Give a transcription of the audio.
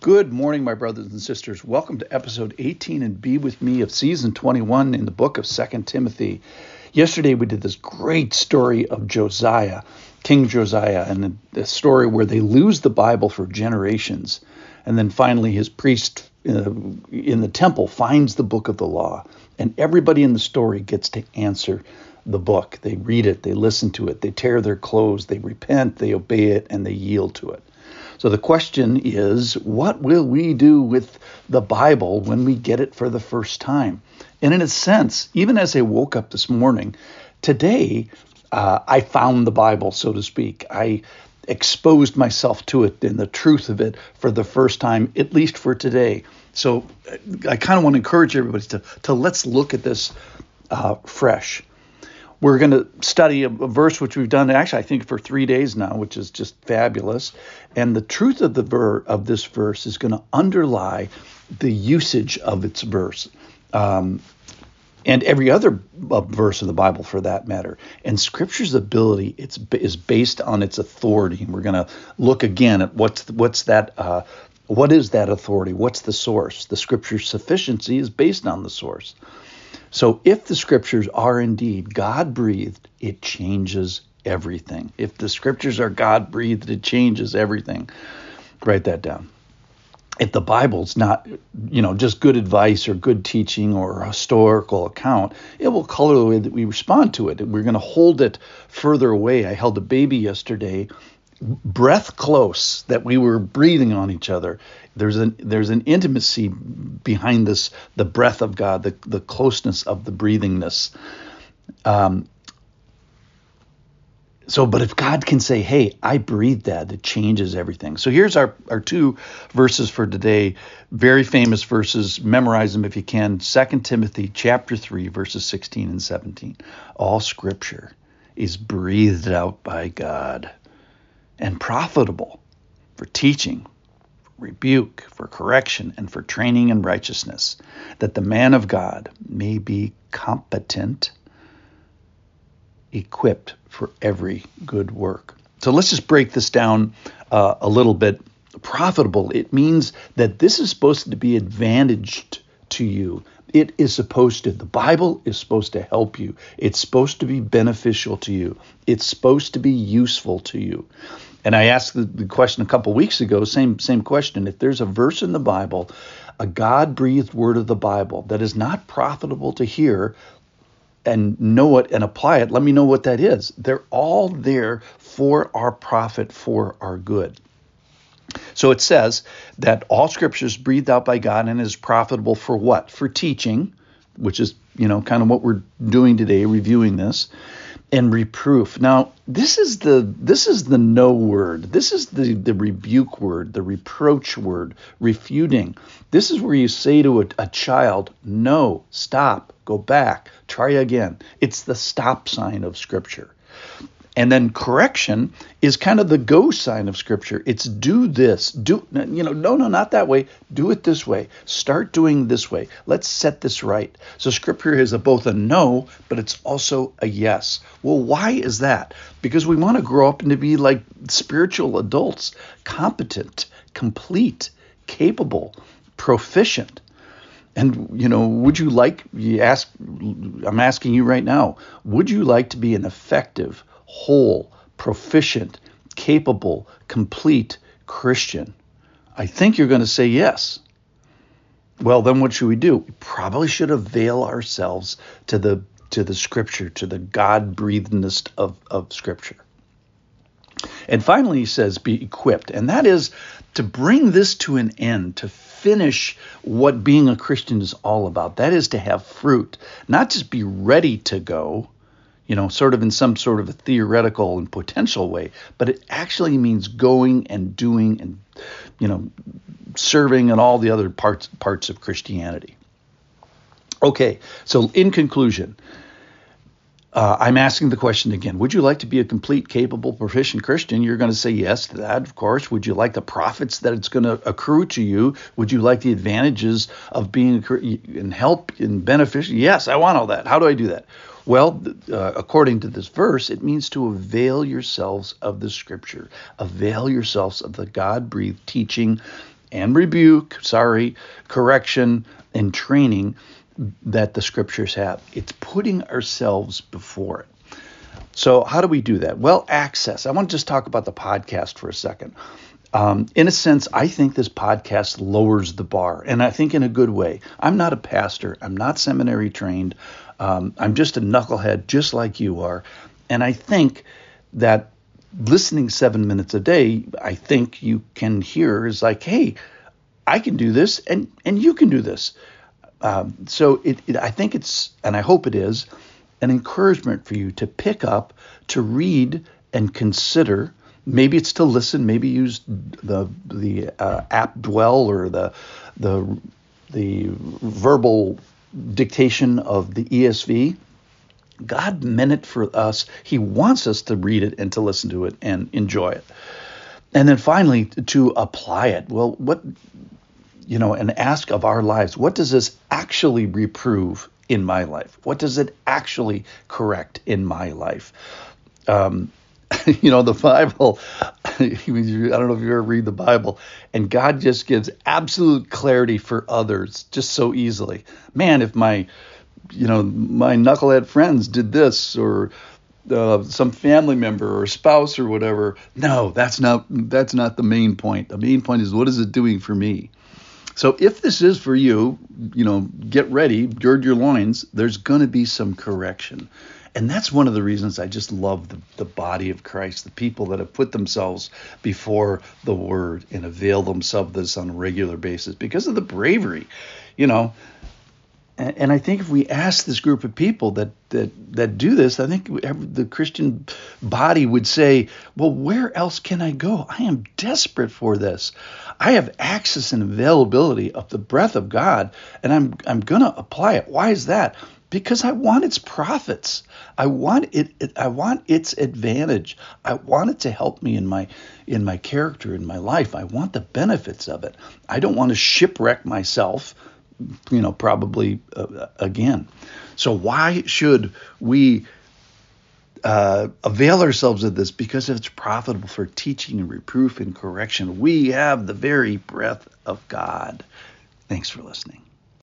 Good morning, my brothers and sisters. Welcome to episode 18 and be with me of season 21 in the book of Second Timothy. Yesterday we did this great story of Josiah, King Josiah, and the story where they lose the Bible for generations. And then finally his priest uh, in the temple finds the book of the law. And everybody in the story gets to answer the book. They read it, they listen to it, they tear their clothes, they repent, they obey it, and they yield to it. So the question is, what will we do with the Bible when we get it for the first time? And in a sense, even as I woke up this morning, today uh, I found the Bible, so to speak. I exposed myself to it and the truth of it for the first time, at least for today. So I kind of want to encourage everybody to, to let's look at this uh, fresh we're going to study a, a, verse which we've done actually I think for three days now, which is just fabulous. And the truth of the ver- of this verse is going to underlie the usage of its verse. Um, and every other uh, verse of the Bible for that matter. And Scripture's ability it's, is based on its authority. And we're going to look again at what's what's that uh, what is that authority? What's the source? The Scripture's sufficiency is based on the source. So if the scriptures are indeed God breathed, it changes everything. If the scriptures are God breathed, it changes everything. Write that down. If the Bible's not, you know, just good advice or good teaching or historical account, it will color the way that we respond to it. We're going to hold it further away. I held a baby yesterday breath close that we were breathing on each other there's an there's an intimacy behind this the breath of god the, the closeness of the breathingness. Um, so but if god can say hey i breathe that it changes everything. So here's our our two verses for today. Very famous verses. Memorize them if you can. Second timothy chapter 3 verses 16 and 17 all scripture is breathed out by god and profitable for teaching, for rebuke, for correction, and for training in righteousness, that the man of God may be competent, equipped for every good work. So let's just break this down uh, a little bit. Profitable, it means that this is supposed to be advantaged to you. It is supposed to, the Bible is supposed to help you. It's supposed to be beneficial to you. It's supposed to be useful to you. And I asked the, the question a couple weeks ago, same same question. If there's a verse in the Bible, a God-breathed word of the Bible that is not profitable to hear and know it and apply it, let me know what that is. They're all there for our profit, for our good. So it says that all scripture is breathed out by God and is profitable for what? For teaching, which is, you know, kind of what we're doing today, reviewing this and reproof. Now, this is the this is the no word. This is the the rebuke word, the reproach word, refuting. This is where you say to a, a child, "No, stop, go back, try again." It's the stop sign of scripture. And then correction is kind of the go sign of scripture. It's do this, do you know, no, no, not that way. Do it this way. Start doing this way. Let's set this right. So scripture is a, both a no, but it's also a yes. Well, why is that? Because we want to grow up and to be like spiritual adults, competent, complete, capable, proficient. And you know, would you like you ask I'm asking you right now, would you like to be an effective whole, proficient, capable, complete Christian? I think you're going to say yes. Well, then what should we do? We probably should avail ourselves to the to the scripture, to the God breathedness of, of scripture. And finally, he says, be equipped. And that is to bring this to an end, to finish what being a Christian is all about. That is to have fruit, not just be ready to go, you know, sort of in some sort of a theoretical and potential way, but it actually means going and doing and, you know, serving and all the other parts parts of Christianity. Okay, so in conclusion, uh, I'm asking the question again. Would you like to be a complete, capable, proficient Christian? You're going to say yes to that, of course. Would you like the profits that it's going to accrue to you? Would you like the advantages of being and help and beneficial? Yes, I want all that. How do I do that? Well, uh, according to this verse, it means to avail yourselves of the scripture, avail yourselves of the God breathed teaching and rebuke, sorry, correction, and training that the scriptures have. It's putting ourselves before it. So, how do we do that? Well, access. I want to just talk about the podcast for a second. Um, in a sense, I think this podcast lowers the bar, and I think in a good way. I'm not a pastor, I'm not seminary trained, um, I'm just a knucklehead, just like you are. And I think that listening seven minutes a day, I think you can hear is like, hey, I can do this, and and you can do this. Um, so it, it, I think it's, and I hope it is, an encouragement for you to pick up, to read, and consider. Maybe it's to listen maybe use the the uh, app dwell or the the the verbal dictation of the ESV God meant it for us. He wants us to read it and to listen to it and enjoy it. And then finally to apply it. Well what you know and ask of our lives what does this actually reprove in my life what does it actually correct in my life um, you know, the Bible, I don't know if you ever read the Bible, and God just gives absolute clarity for others just so easily. Man, if my, you know, my knucklehead friends did this or uh, some family member or spouse or whatever, no, that's not that's not the main point. The main point is what is it doing for me? So if this is for you, you know, get ready, gird your loins. There's going to be some correction. And that's one of the reasons I just love the, the body of Christ, the people that have put themselves before the word and avail themselves of this on a regular basis because of the bravery, you know. And, and I think if we ask this group of people that, that, that do this, I think the Christian body would say, well, where else can I go? I am desperate for this. I have access and availability of the breath of God, and I'm, I'm going to apply it. Why is that? because I want its profits. I want it, it, I want its advantage. I want it to help me in my in my character in my life. I want the benefits of it. I don't want to shipwreck myself, you know, probably uh, again. So why should we uh, avail ourselves of this because it's profitable for teaching and reproof and correction. We have the very breath of God. Thanks for listening.